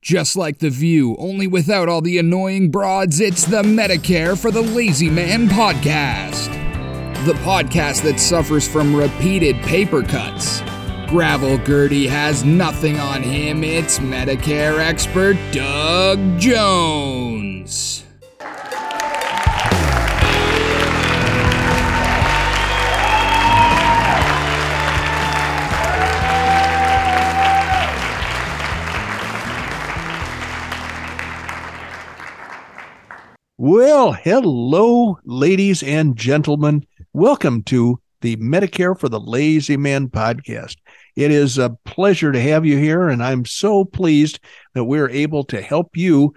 Just like The View, only without all the annoying broads, it's the Medicare for the Lazy Man podcast. The podcast that suffers from repeated paper cuts. Gravel Gertie has nothing on him, it's Medicare expert Doug Jones. Well, hello, ladies and gentlemen. Welcome to the Medicare for the Lazy Man podcast. It is a pleasure to have you here, and I'm so pleased that we're able to help you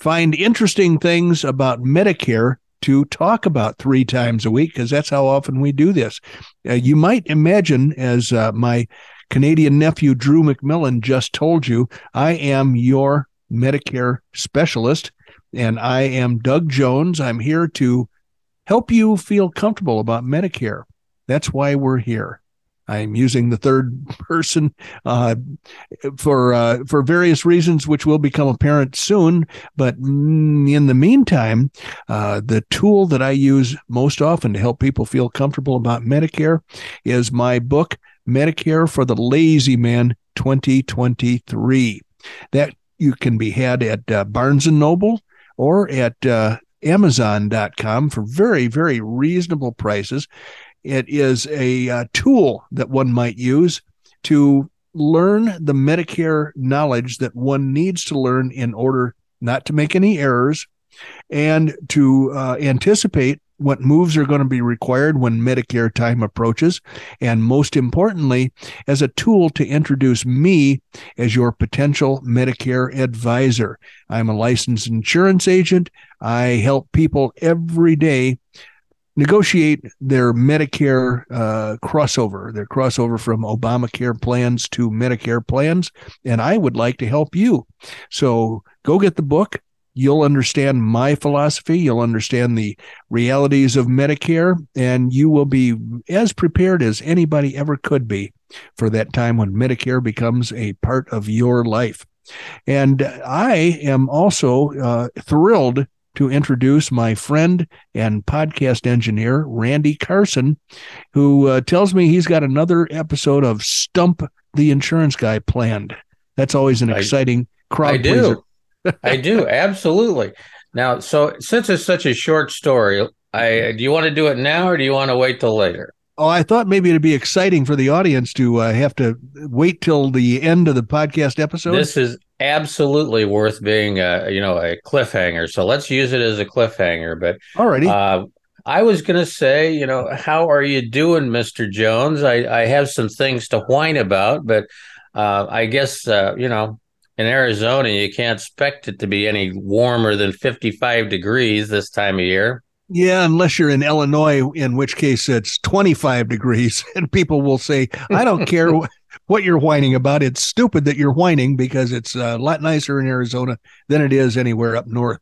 find interesting things about Medicare to talk about three times a week, because that's how often we do this. Uh, you might imagine, as uh, my Canadian nephew Drew McMillan just told you, I am your Medicare specialist and I am Doug Jones. I'm here to help you feel comfortable about Medicare. That's why we're here. I'm using the third person uh, for uh, for various reasons, which will become apparent soon. But in the meantime, uh, the tool that I use most often to help people feel comfortable about Medicare is my book, Medicare for the Lazy Man 2023. That you can be had at uh, Barnes and Noble, or at uh, Amazon.com for very, very reasonable prices. It is a uh, tool that one might use to learn the Medicare knowledge that one needs to learn in order not to make any errors and to uh, anticipate what moves are going to be required when Medicare time approaches, and most importantly, as a tool to introduce me as your potential Medicare advisor. I'm a licensed insurance agent. I help people every day negotiate their Medicare uh, crossover, their crossover from Obamacare plans to Medicare plans. And I would like to help you. So go get the book you'll understand my philosophy, you'll understand the realities of Medicare, and you will be as prepared as anybody ever could be for that time when Medicare becomes a part of your life. And I am also uh, thrilled to introduce my friend and podcast engineer, Randy Carson, who uh, tells me he's got another episode of Stump the Insurance Guy planned. That's always an exciting crowd. I do. I do absolutely. Now, so since it's such a short story, I do you want to do it now or do you want to wait till later? Oh, I thought maybe it'd be exciting for the audience to uh, have to wait till the end of the podcast episode. This is absolutely worth being a you know a cliffhanger. So let's use it as a cliffhanger. But alrighty. Uh, I was going to say, you know, how are you doing, Mister Jones? I, I have some things to whine about, but uh, I guess uh, you know in Arizona, you can't expect it to be any warmer than 55 degrees this time of year. Yeah, unless you're in Illinois, in which case it's 25 degrees, and people will say, I don't care what you're whining about. It's stupid that you're whining because it's uh, a lot nicer in Arizona than it is anywhere up north.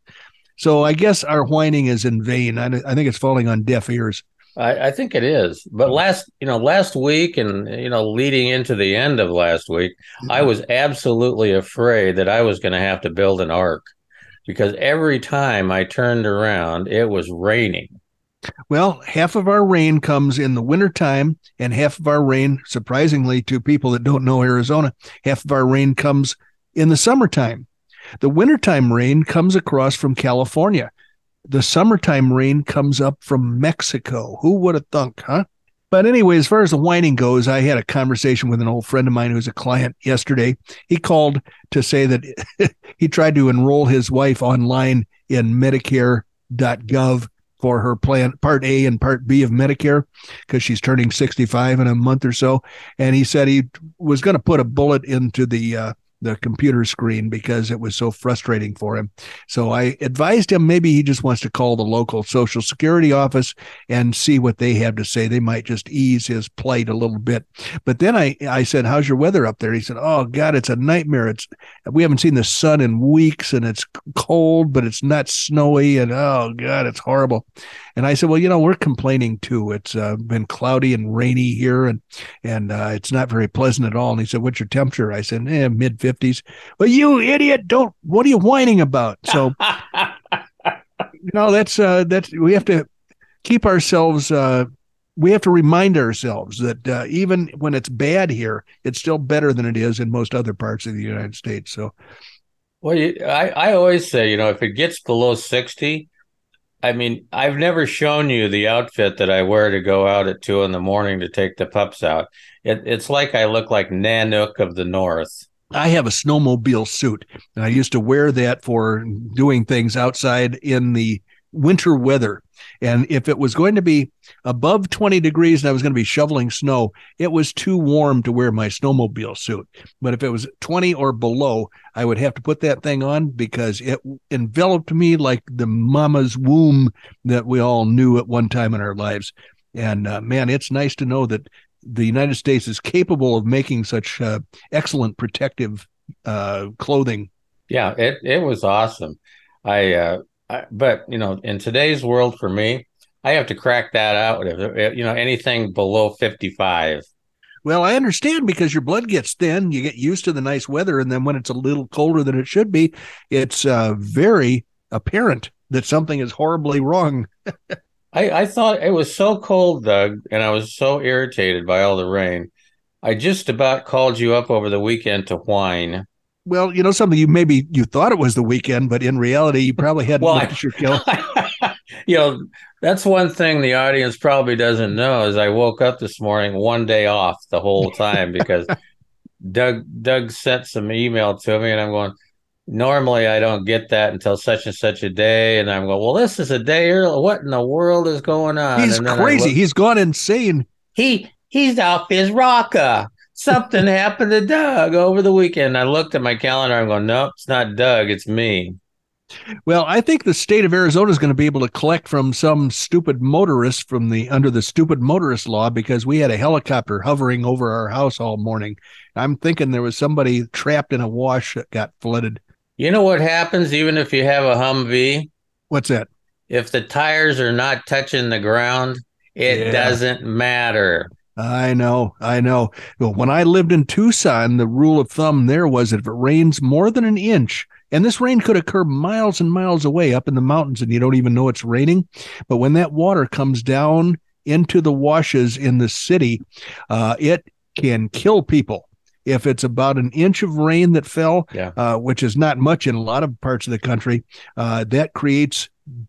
So I guess our whining is in vain. I, I think it's falling on deaf ears. I, I, think it is. But last, you know, last week and you know, leading into the end of last week, mm-hmm. I was absolutely afraid that I was going to have to build an ark because every time I turned around, it was raining. Well, half of our rain comes in the wintertime, and half of our rain, surprisingly to people that don't know Arizona, half of our rain comes in the summertime. The wintertime rain comes across from California the summertime rain comes up from Mexico. Who would have thunk, huh? But anyway, as far as the whining goes, I had a conversation with an old friend of mine who's a client yesterday. He called to say that he tried to enroll his wife online in Medicare.gov for her plan, Part A and Part B of Medicare, because she's turning 65 in a month or so. And he said he was going to put a bullet into the uh, the computer screen because it was so frustrating for him. So I advised him maybe he just wants to call the local social security office and see what they have to say. They might just ease his plight a little bit. But then I, I said, How's your weather up there? He said, Oh God, it's a nightmare. It's we haven't seen the sun in weeks and it's cold, but it's not snowy and oh God, it's horrible. And I said, well, you know, we're complaining too. It's uh, been cloudy and rainy here, and and uh, it's not very pleasant at all. And he said, what's your temperature? I said, eh, mid 50s. But you idiot, don't, what are you whining about? So, you know, that's, uh, that's, we have to keep ourselves, uh, we have to remind ourselves that uh, even when it's bad here, it's still better than it is in most other parts of the United States. So, well, you, I, I always say, you know, if it gets below 60, I mean, I've never shown you the outfit that I wear to go out at two in the morning to take the pups out. It, it's like I look like Nanook of the North. I have a snowmobile suit, and I used to wear that for doing things outside in the winter weather. And if it was going to be above 20 degrees and I was going to be shoveling snow, it was too warm to wear my snowmobile suit. But if it was 20 or below, I would have to put that thing on because it enveloped me like the mama's womb that we all knew at one time in our lives. And uh, man, it's nice to know that the United States is capable of making such uh, excellent protective uh, clothing. Yeah, it, it was awesome. I uh, I, but you know, in today's world, for me, I have to crack that out. If, you know, anything below fifty-five. Well, I understand because your blood gets thin. You get used to the nice weather, and then when it's a little colder than it should be, it's uh, very apparent that something is horribly wrong. I, I thought it was so cold, Doug, and I was so irritated by all the rain. I just about called you up over the weekend to whine well, you know something. You maybe you thought it was the weekend, but in reality, you probably had well, looked your kill. you know, that's one thing the audience probably doesn't know is I woke up this morning one day off the whole time because Doug Doug sent some email to me, and I'm going. Normally, I don't get that until such and such a day, and I'm going. Well, this is a day early. What in the world is going on? He's crazy. Look, he's gone insane. He he's off his rocker something happened to Doug over the weekend. I looked at my calendar. I'm going, nope, it's not Doug, it's me. Well, I think the state of Arizona is going to be able to collect from some stupid motorist from the under the stupid motorist law because we had a helicopter hovering over our house all morning. I'm thinking there was somebody trapped in a wash that got flooded. You know what happens even if you have a Humvee? What's that? If the tires are not touching the ground, it yeah. doesn't matter. I know, I know. Well, when I lived in Tucson, the rule of thumb there was that if it rains more than an inch, and this rain could occur miles and miles away up in the mountains, and you don't even know it's raining. But when that water comes down into the washes in the city, uh, it can kill people. If it's about an inch of rain that fell, yeah. uh, which is not much in a lot of parts of the country, uh, that creates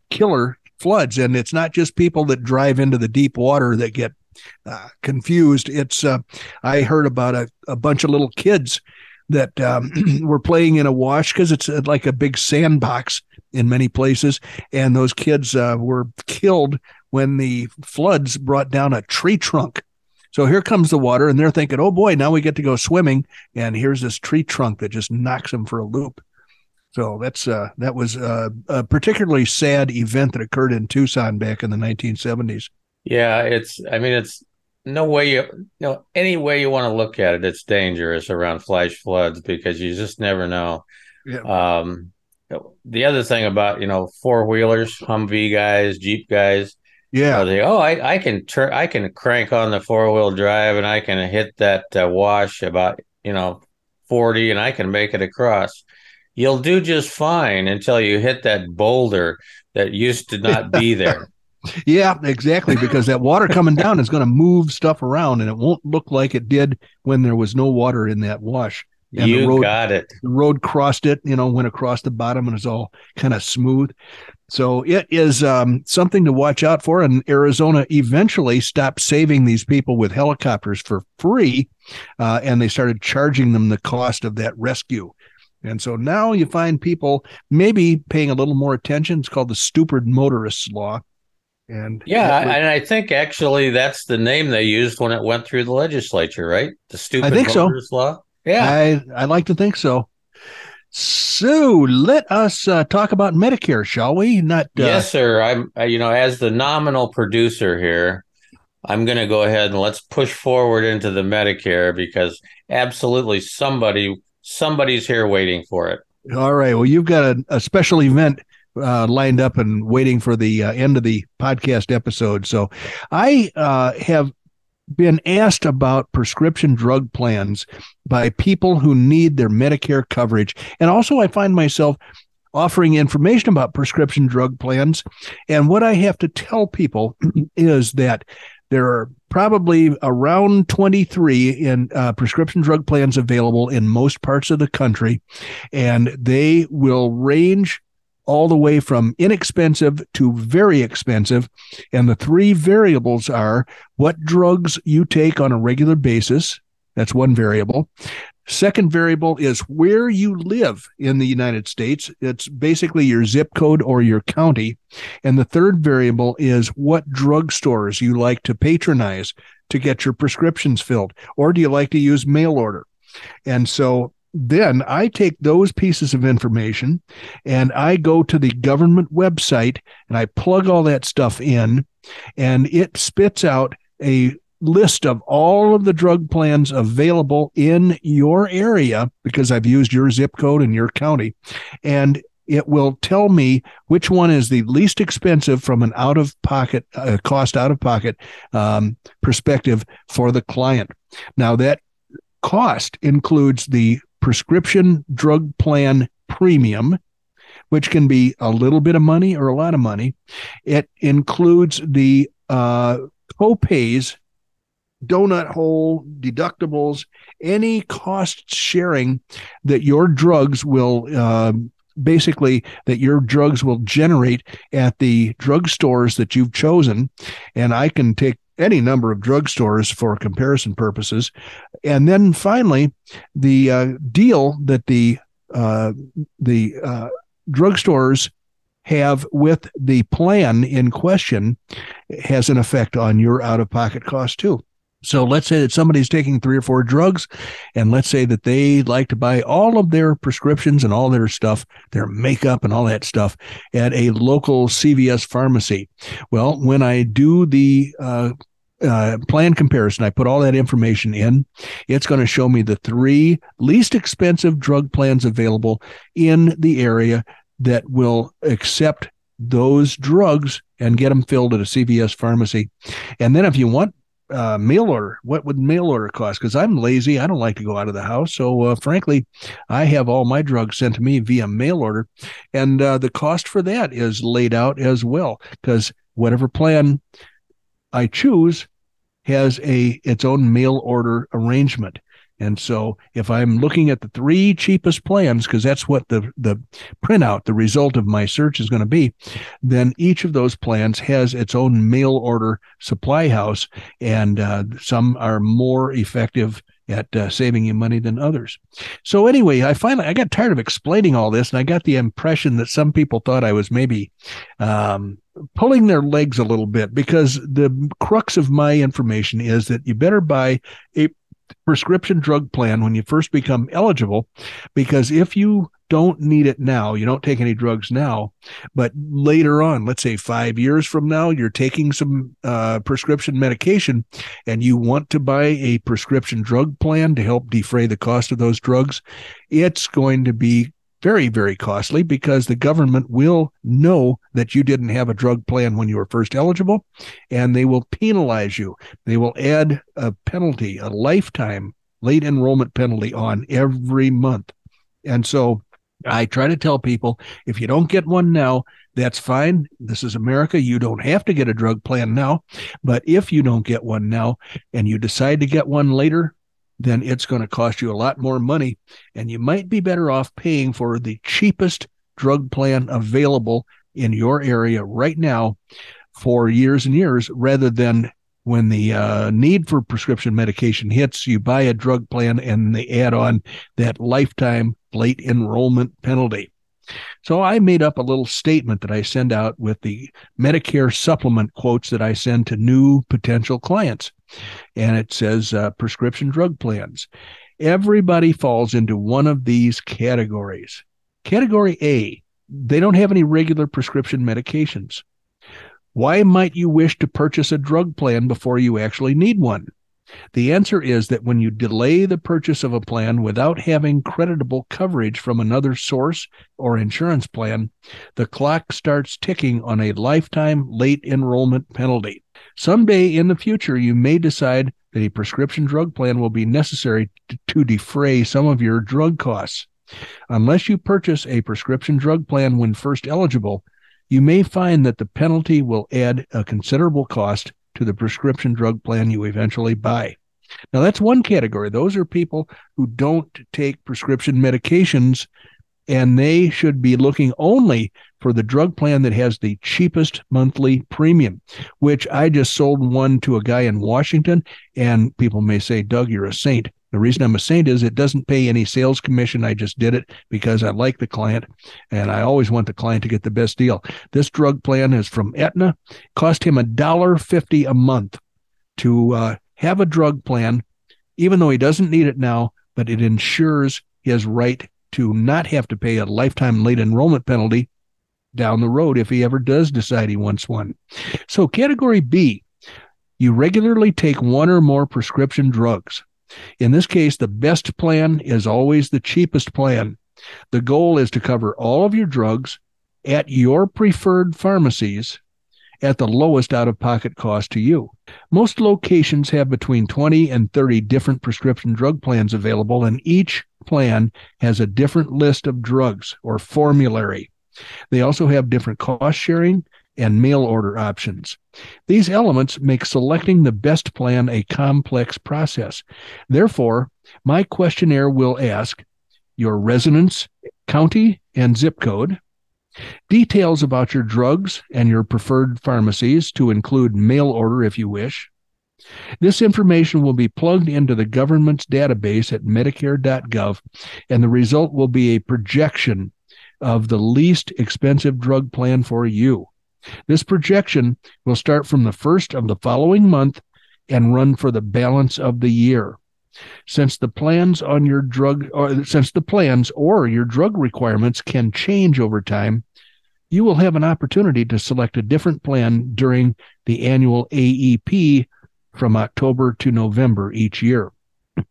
killer floods. And it's not just people that drive into the deep water that get uh, confused. It's uh, I heard about a, a bunch of little kids that um, were playing in a wash because it's uh, like a big sandbox in many places, and those kids uh, were killed when the floods brought down a tree trunk. So here comes the water, and they're thinking, "Oh boy, now we get to go swimming." And here's this tree trunk that just knocks them for a loop. So that's uh, that was uh, a particularly sad event that occurred in Tucson back in the 1970s. Yeah, it's. I mean, it's no way you, you know any way you want to look at it. It's dangerous around flash floods because you just never know. Yeah. Um, the other thing about you know four wheelers, Humvee guys, Jeep guys. Yeah. They, oh, I, I can turn, I can crank on the four wheel drive and I can hit that uh, wash about you know forty and I can make it across. You'll do just fine until you hit that boulder that used to not be there. Yeah, exactly. Because that water coming down is going to move stuff around, and it won't look like it did when there was no water in that wash. And you the road, got it. The road crossed it, you know, went across the bottom, and it's all kind of smooth. So it is um, something to watch out for. And Arizona eventually stopped saving these people with helicopters for free, uh, and they started charging them the cost of that rescue. And so now you find people maybe paying a little more attention. It's called the stupid motorists law. And yeah, was, and I think actually that's the name they used when it went through the legislature, right? The stupid I think so. law. Yeah, I I like to think so. So let us uh, talk about Medicare, shall we? Not uh, yes, sir. I'm uh, you know as the nominal producer here, I'm going to go ahead and let's push forward into the Medicare because absolutely somebody somebody's here waiting for it. All right. Well, you've got a, a special event uh, lined up and waiting for the uh, end of the podcast episode. So I uh, have been asked about prescription drug plans by people who need their Medicare coverage. And also, I find myself offering information about prescription drug plans. And what I have to tell people is that there are probably around 23 in uh, prescription drug plans available in most parts of the country, and they will range all the way from inexpensive to very expensive. And the three variables are what drugs you take on a regular basis. That's one variable. Second variable is where you live in the United States. It's basically your zip code or your county. And the third variable is what drugstores you like to patronize to get your prescriptions filled. Or do you like to use mail order? And so then I take those pieces of information and I go to the government website and I plug all that stuff in, and it spits out a list of all of the drug plans available in your area because I've used your zip code and your county. And it will tell me which one is the least expensive from an out of pocket uh, cost out of pocket um, perspective for the client. Now, that cost includes the prescription drug plan premium, which can be a little bit of money or a lot of money. It includes the uh, co-pays, donut hole, deductibles, any cost sharing that your drugs will uh, basically that your drugs will generate at the drugstores that you've chosen. And I can take any number of drugstores for comparison purposes. And then finally, the uh, deal that the uh, the uh, drugstores have with the plan in question has an effect on your out of pocket cost too. So let's say that somebody's taking three or four drugs, and let's say that they like to buy all of their prescriptions and all their stuff, their makeup and all that stuff at a local CVS pharmacy. Well, when I do the uh, uh, plan comparison, I put all that information in. It's going to show me the three least expensive drug plans available in the area that will accept those drugs and get them filled at a CVS pharmacy. And then if you want uh, mail order. What would mail order cost? Because I'm lazy. I don't like to go out of the house. So, uh, frankly, I have all my drugs sent to me via mail order. And uh, the cost for that is laid out as well. Because whatever plan I choose has a its own mail order arrangement. And so if I'm looking at the three cheapest plans, because that's what the, the printout, the result of my search is going to be, then each of those plans has its own mail order supply house. And uh, some are more effective at uh, saving you money than others. So anyway, I finally I got tired of explaining all this, and I got the impression that some people thought I was maybe um, pulling their legs a little bit because the crux of my information is that you better buy a prescription drug plan when you first become eligible because if you don't need it now you don't take any drugs now but later on let's say five years from now you're taking some uh, prescription medication and you want to buy a prescription drug plan to help defray the cost of those drugs it's going to be very, very costly because the government will know that you didn't have a drug plan when you were first eligible and they will penalize you. They will add a penalty, a lifetime late enrollment penalty on every month. And so I try to tell people if you don't get one now, that's fine. This is America. You don't have to get a drug plan now. But if you don't get one now and you decide to get one later, then it's going to cost you a lot more money. And you might be better off paying for the cheapest drug plan available in your area right now for years and years rather than when the uh, need for prescription medication hits, you buy a drug plan and they add on that lifetime late enrollment penalty. So I made up a little statement that I send out with the Medicare supplement quotes that I send to new potential clients. And it says uh, prescription drug plans. Everybody falls into one of these categories. Category A, they don't have any regular prescription medications. Why might you wish to purchase a drug plan before you actually need one? The answer is that when you delay the purchase of a plan without having creditable coverage from another source or insurance plan, the clock starts ticking on a lifetime late enrollment penalty. Someday in the future, you may decide that a prescription drug plan will be necessary to, to defray some of your drug costs. Unless you purchase a prescription drug plan when first eligible, you may find that the penalty will add a considerable cost to the prescription drug plan you eventually buy. Now, that's one category. Those are people who don't take prescription medications, and they should be looking only for the drug plan that has the cheapest monthly premium, which I just sold one to a guy in Washington. And people may say, Doug, you're a saint. The reason I'm a saint is it doesn't pay any sales commission. I just did it because I like the client and I always want the client to get the best deal. This drug plan is from Aetna, cost him a dollar fifty a month to uh, have a drug plan, even though he doesn't need it now, but it ensures his right to not have to pay a lifetime late enrollment penalty down the road if he ever does decide he wants one. So, category B, you regularly take one or more prescription drugs. In this case, the best plan is always the cheapest plan. The goal is to cover all of your drugs at your preferred pharmacies at the lowest out of pocket cost to you. Most locations have between 20 and 30 different prescription drug plans available, and each plan has a different list of drugs or formulary. They also have different cost sharing and mail order options. These elements make selecting the best plan a complex process. Therefore, my questionnaire will ask your residence, county, and zip code, details about your drugs and your preferred pharmacies to include mail order if you wish. This information will be plugged into the government's database at medicare.gov, and the result will be a projection of the least expensive drug plan for you. This projection will start from the first of the following month and run for the balance of the year. Since the plans on your drug or since the plans or your drug requirements can change over time, you will have an opportunity to select a different plan during the annual AEP from October to November each year.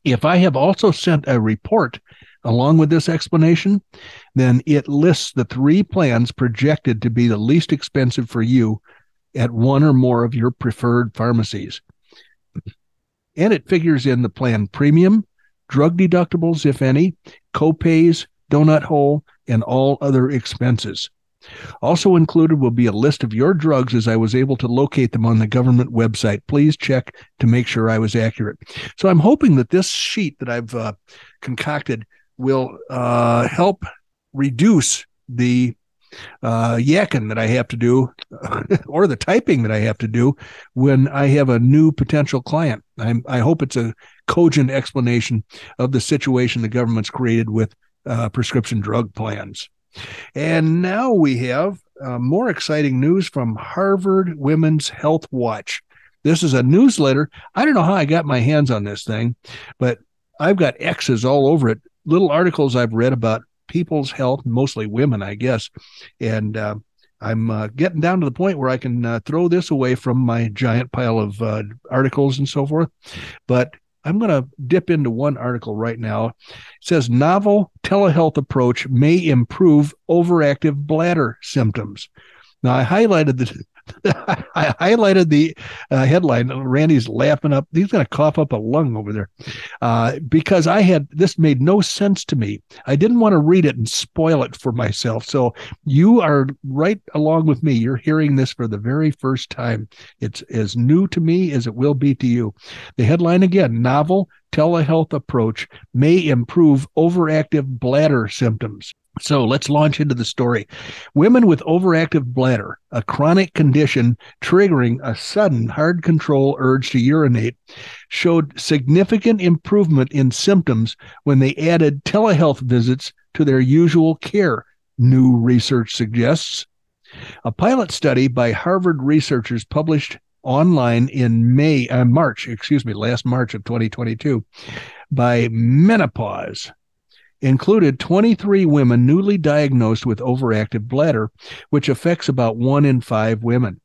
If I have also sent a report along with this explanation, then it lists the three plans projected to be the least expensive for you at one or more of your preferred pharmacies. And it figures in the plan premium, drug deductibles, if any, copays, donut hole, and all other expenses. Also included will be a list of your drugs as I was able to locate them on the government website. Please check to make sure I was accurate. So I'm hoping that this sheet that I've uh, concocted will uh, help reduce the uh, yakking that I have to do or the typing that I have to do when I have a new potential client. I'm, I hope it's a cogent explanation of the situation the government's created with uh, prescription drug plans. And now we have uh, more exciting news from Harvard Women's Health Watch. This is a newsletter. I don't know how I got my hands on this thing, but I've got X's all over it little articles I've read about people's health, mostly women, I guess. And uh, I'm uh, getting down to the point where I can uh, throw this away from my giant pile of uh, articles and so forth. But I'm going to dip into one article right now. It says novel telehealth approach may improve overactive bladder symptoms. Now, I highlighted the I highlighted the uh, headline. Randy's laughing up. He's going to cough up a lung over there uh, because I had this made no sense to me. I didn't want to read it and spoil it for myself. So you are right along with me. You're hearing this for the very first time. It's as new to me as it will be to you. The headline again novel telehealth approach may improve overactive bladder symptoms. So let's launch into the story. Women with overactive bladder, a chronic condition triggering a sudden hard control urge to urinate, showed significant improvement in symptoms when they added telehealth visits to their usual care, new research suggests. A pilot study by Harvard researchers published online in May, uh, March, excuse me, last March of 2022 by Menopause included 23 women newly diagnosed with overactive bladder, which affects about one in five women.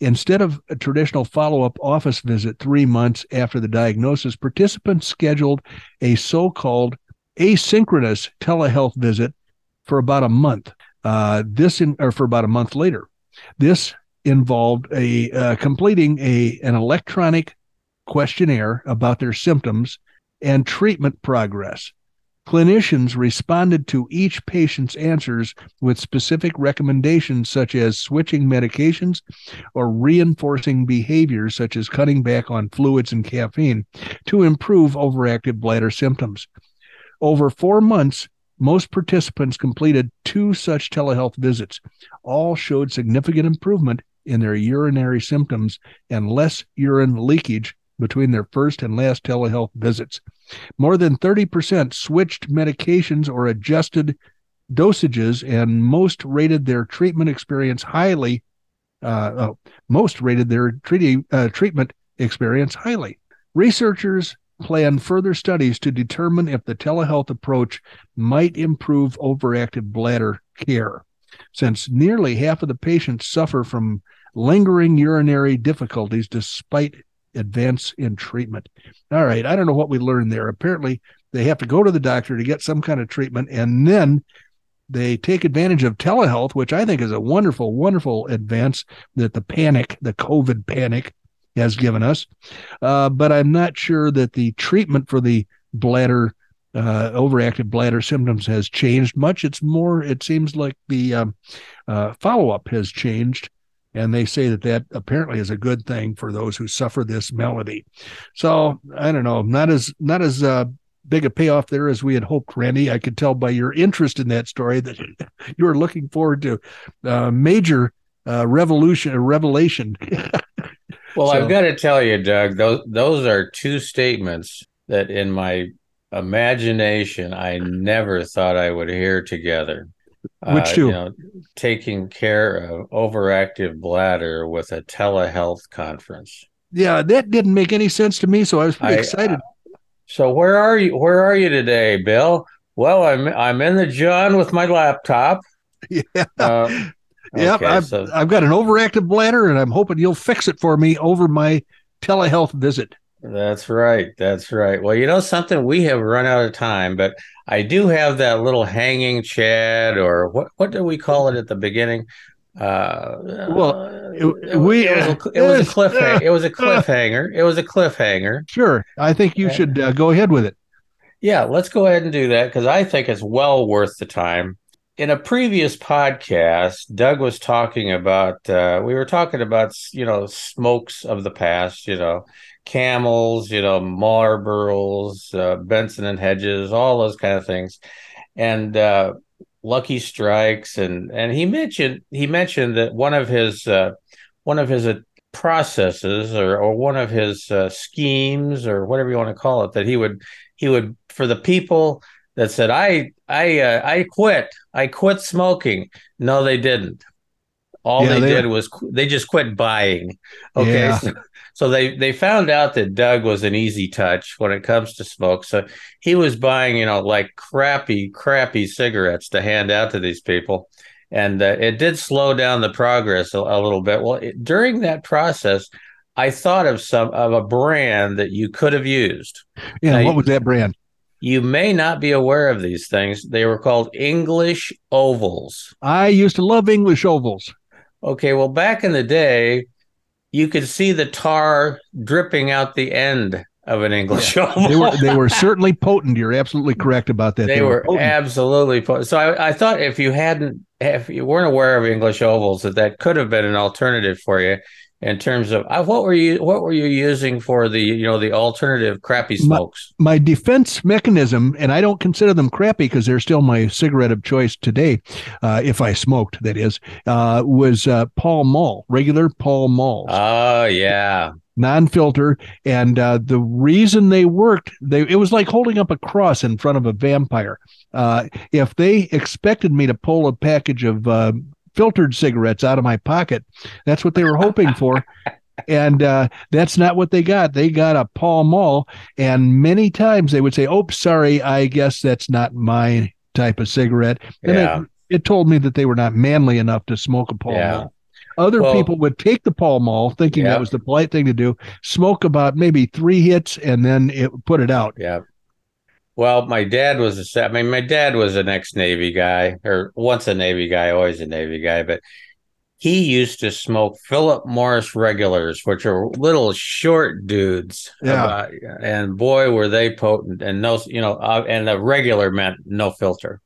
Instead of a traditional follow up office visit three months after the diagnosis, participants scheduled a so called asynchronous telehealth visit for about a month. Uh, this in, or for about a month later. This involved a uh, completing a an electronic questionnaire about their symptoms and treatment progress. Clinicians responded to each patient's answers with specific recommendations, such as switching medications or reinforcing behaviors, such as cutting back on fluids and caffeine, to improve overactive bladder symptoms. Over four months, most participants completed two such telehealth visits. All showed significant improvement in their urinary symptoms and less urine leakage between their first and last telehealth visits. More than 30% switched medications or adjusted dosages, and most rated their treatment experience highly. Uh, oh, most rated their treaty, uh, treatment experience highly. Researchers plan further studies to determine if the telehealth approach might improve overactive bladder care, since nearly half of the patients suffer from lingering urinary difficulties despite advance in treatment. All right, I don't know what we learned there. Apparently, they have to go to the doctor to get some kind of treatment, and then they take advantage of telehealth, which I think is a wonderful, wonderful advance that the panic, the COVID panic, has given us. Uh, but I'm not sure that the treatment for the bladder, uh, overactive bladder symptoms has changed much. It's more, it seems like the um, uh, follow up has changed and they say that that apparently is a good thing for those who suffer this malady. So I don't know, not as not as uh, big a payoff there as we had hoped, Randy. I could tell by your interest in that story that you were looking forward to uh, major uh, revolution, a revelation. well, so, I've got to tell you, Doug, those those are two statements that in my imagination I never thought I would hear together. Which uh, two? You know, taking care of overactive bladder with a telehealth conference. Yeah, that didn't make any sense to me, so I was pretty I, excited. Uh, so where are you? Where are you today, Bill? Well, I'm I'm in the John with my laptop. Yeah. Uh, yeah, okay, I've, so... I've got an overactive bladder, and I'm hoping you'll fix it for me over my telehealth visit. That's right. That's right. Well, you know something, we have run out of time, but I do have that little hanging chad, or what? What do we call it at the beginning? Uh, well, it, we it was, a, it was a cliffhanger. It was a cliffhanger. It was a cliffhanger. Sure, I think you should uh, go ahead with it. Yeah, let's go ahead and do that because I think it's well worth the time. In a previous podcast, Doug was talking about. Uh, we were talking about you know smokes of the past. You know, camels, you know, Marlboros, uh, Benson and Hedges, all those kind of things, and uh, Lucky Strikes, and and he mentioned he mentioned that one of his uh, one of his uh, processes or or one of his uh, schemes or whatever you want to call it that he would he would for the people that said I I uh, I quit I quit smoking. No, they didn't. All yeah, they, they, did was they just quit buying. Okay. Yeah. So, so they they found out that Doug was an easy touch when it comes to smoke. So he was buying, you know, like crappy, crappy cigarettes to hand out to these people, and uh, it did slow down the progress a, a little bit. Well, it, during that process, I thought of some of a brand that you could have used. Yeah, now, what was that brand? You may not be aware of these things. They were called English ovals. I used to love English ovals. Okay, well, back in the day, you could see the tar dripping out the end of an English yeah. they were they were certainly potent. You're absolutely correct about that. They, they were, were absolutely potent. So I, I thought if you hadn't if you weren't aware of English ovals that that could have been an alternative for you in terms of uh, what were you what were you using for the you know the alternative crappy smokes? my, my defense mechanism and i don't consider them crappy because they're still my cigarette of choice today uh, if i smoked that is uh, was uh, Pall Mall regular Pall Malls. Oh yeah. Non-filter and uh, the reason they worked they it was like holding up a cross in front of a vampire. Uh, if they expected me to pull a package of uh, filtered cigarettes out of my pocket. That's what they were hoping for. and uh, that's not what they got. They got a Pall Mall, and many times they would say, "Oh, sorry, I guess that's not my type of cigarette." And yeah. it, it told me that they were not manly enough to smoke a Pall yeah. Mall. Other well, people would take the Pall Mall, thinking that was the polite thing to do, smoke about maybe three hits, and then it put it out. Yeah. Well, my dad was a, I mean, my dad was an ex Navy guy, or once a Navy guy, always a Navy guy. But he used to smoke Philip Morris regulars, which are little short dudes. Yeah. About, and boy, were they potent. And no, you know, uh, and the regular meant no filter.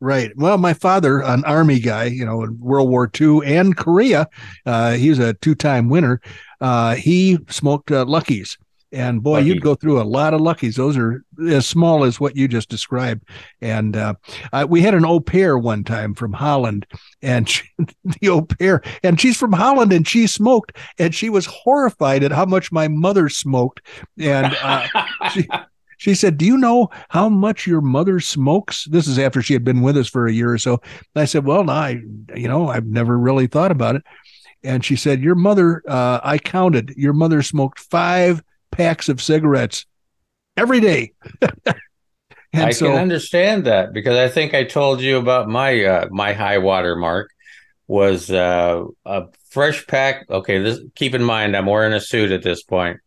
Right. Well, my father, an army guy, you know, in World War II and Korea, uh, he was a two-time winner. Uh, he smoked uh, Luckies, and boy, Lucky. you'd go through a lot of Luckies. Those are as small as what you just described. And uh, we had an au pair one time from Holland, and she, the au pair, and she's from Holland, and she smoked, and she was horrified at how much my mother smoked, and uh, she, she said, Do you know how much your mother smokes? This is after she had been with us for a year or so. And I said, Well, no, I, you know, I've never really thought about it. And she said, Your mother, uh, I counted, your mother smoked five packs of cigarettes every day. and I so, can understand that because I think I told you about my uh, my high water mark was uh, a fresh pack. Okay, this keep in mind I'm wearing a suit at this point.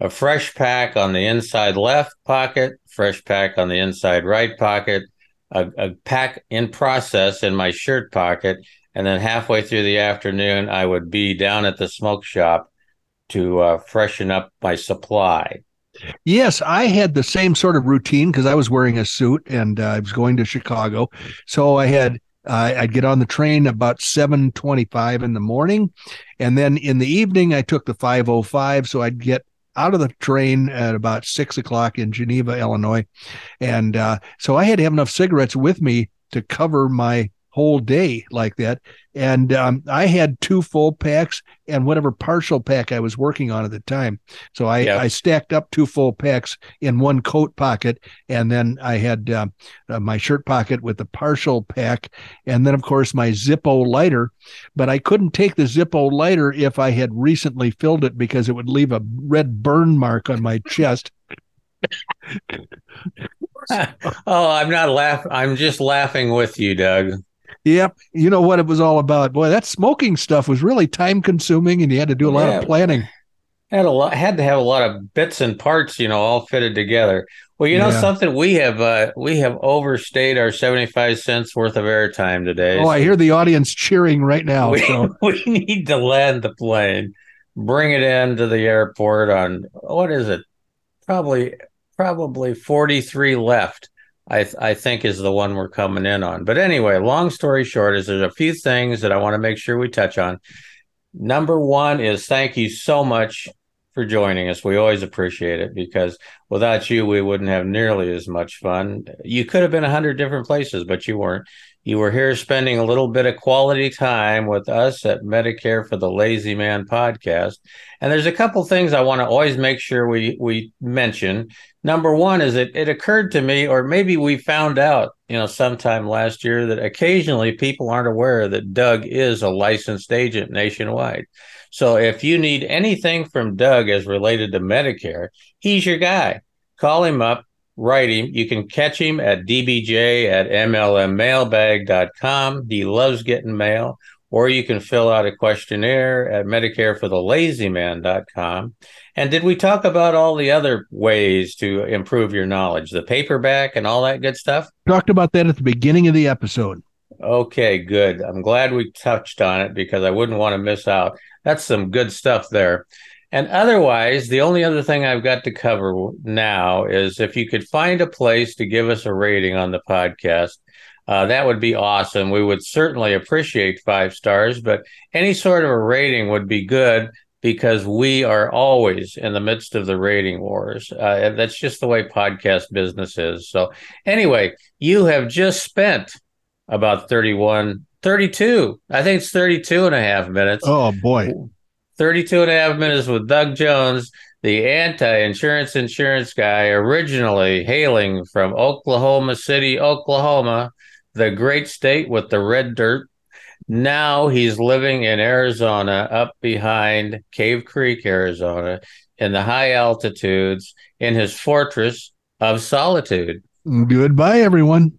A fresh pack on the inside left pocket, fresh pack on the inside right pocket, a, a pack in process in my shirt pocket, and then halfway through the afternoon I would be down at the smoke shop to uh, freshen up my supply. Yes, I had the same sort of routine because I was wearing a suit and uh, I was going to Chicago. So I had uh, I'd get on the train about 7:25 in the morning and then in the evening I took the 505 so I'd get out of the train at about six o'clock in Geneva, Illinois. And uh, so I had to have enough cigarettes with me to cover my whole day like that. And um, I had two full packs and whatever partial pack I was working on at the time. So I, Yeah. I stacked up two full packs in one coat pocket. And then I had uh, uh, my shirt pocket with the partial pack. And then, of course, my Zippo lighter. But I couldn't take the Zippo lighter if I had recently filled it because it would leave a red burn mark on my chest. oh, I'm not laughing. I'm just laughing with you, Doug. Yep. You know what it was all about. Boy, that smoking stuff was really time consuming and you had to do a lot Yeah. of planning. Had a lot. Had to have a lot of bits and parts, you know, all fitted together. Well, you know Yeah. something. We have uh, we have overstayed our seventy five cents worth of airtime today. Oh, I hear the audience cheering right now. we, So we need to land the plane, bring it into the airport on what is it? Probably probably 43 left. I I think is the one we're coming in on. But anyway, long story short is there's a few things that I want to make sure we touch on. Number one is thank you so much for joining us. We always appreciate it because without you, we wouldn't have nearly as much fun. You could have been a hundred different places, but you weren't. You were here spending a little bit of quality time with us at Medicare for the Lazy Man podcast. And there's a couple things I want to always make sure we we mention. Number one is it it occurred to me, or maybe we found out, you know, sometime last year that occasionally people aren't aware that Doug is a licensed agent nationwide. So if you need anything from Doug as related to Medicare, he's your guy. Call him up, write him. You can catch him at dbj at mlmmailbag.com. He loves getting mail. Or you can fill out a questionnaire at medicareforthelazyman.com. And did we talk about all the other ways to improve your knowledge, the paperback and all that good stuff? talked about that at the beginning of the episode. Okay, good. I'm glad we touched on it because I wouldn't want to miss out. That's some good stuff there. And otherwise, the only other thing I've got to cover now is if you could find a place to give us a rating on the podcast, uh, that would be awesome. We would certainly appreciate five stars, but any sort of a rating would be good because we are always in the midst of the rating wars. Uh, that's just the way podcast business is. So, anyway, you have just spent about 31, 32, I think it's 32 and a half minutes. Oh boy. 32 and a half minutes with Doug Jones, the anti insurance insurance guy, originally hailing from Oklahoma City, Oklahoma, the great state with the red dirt. Now he's living in Arizona, up behind Cave Creek, Arizona, in the high altitudes, in his fortress of solitude. Goodbye, everyone.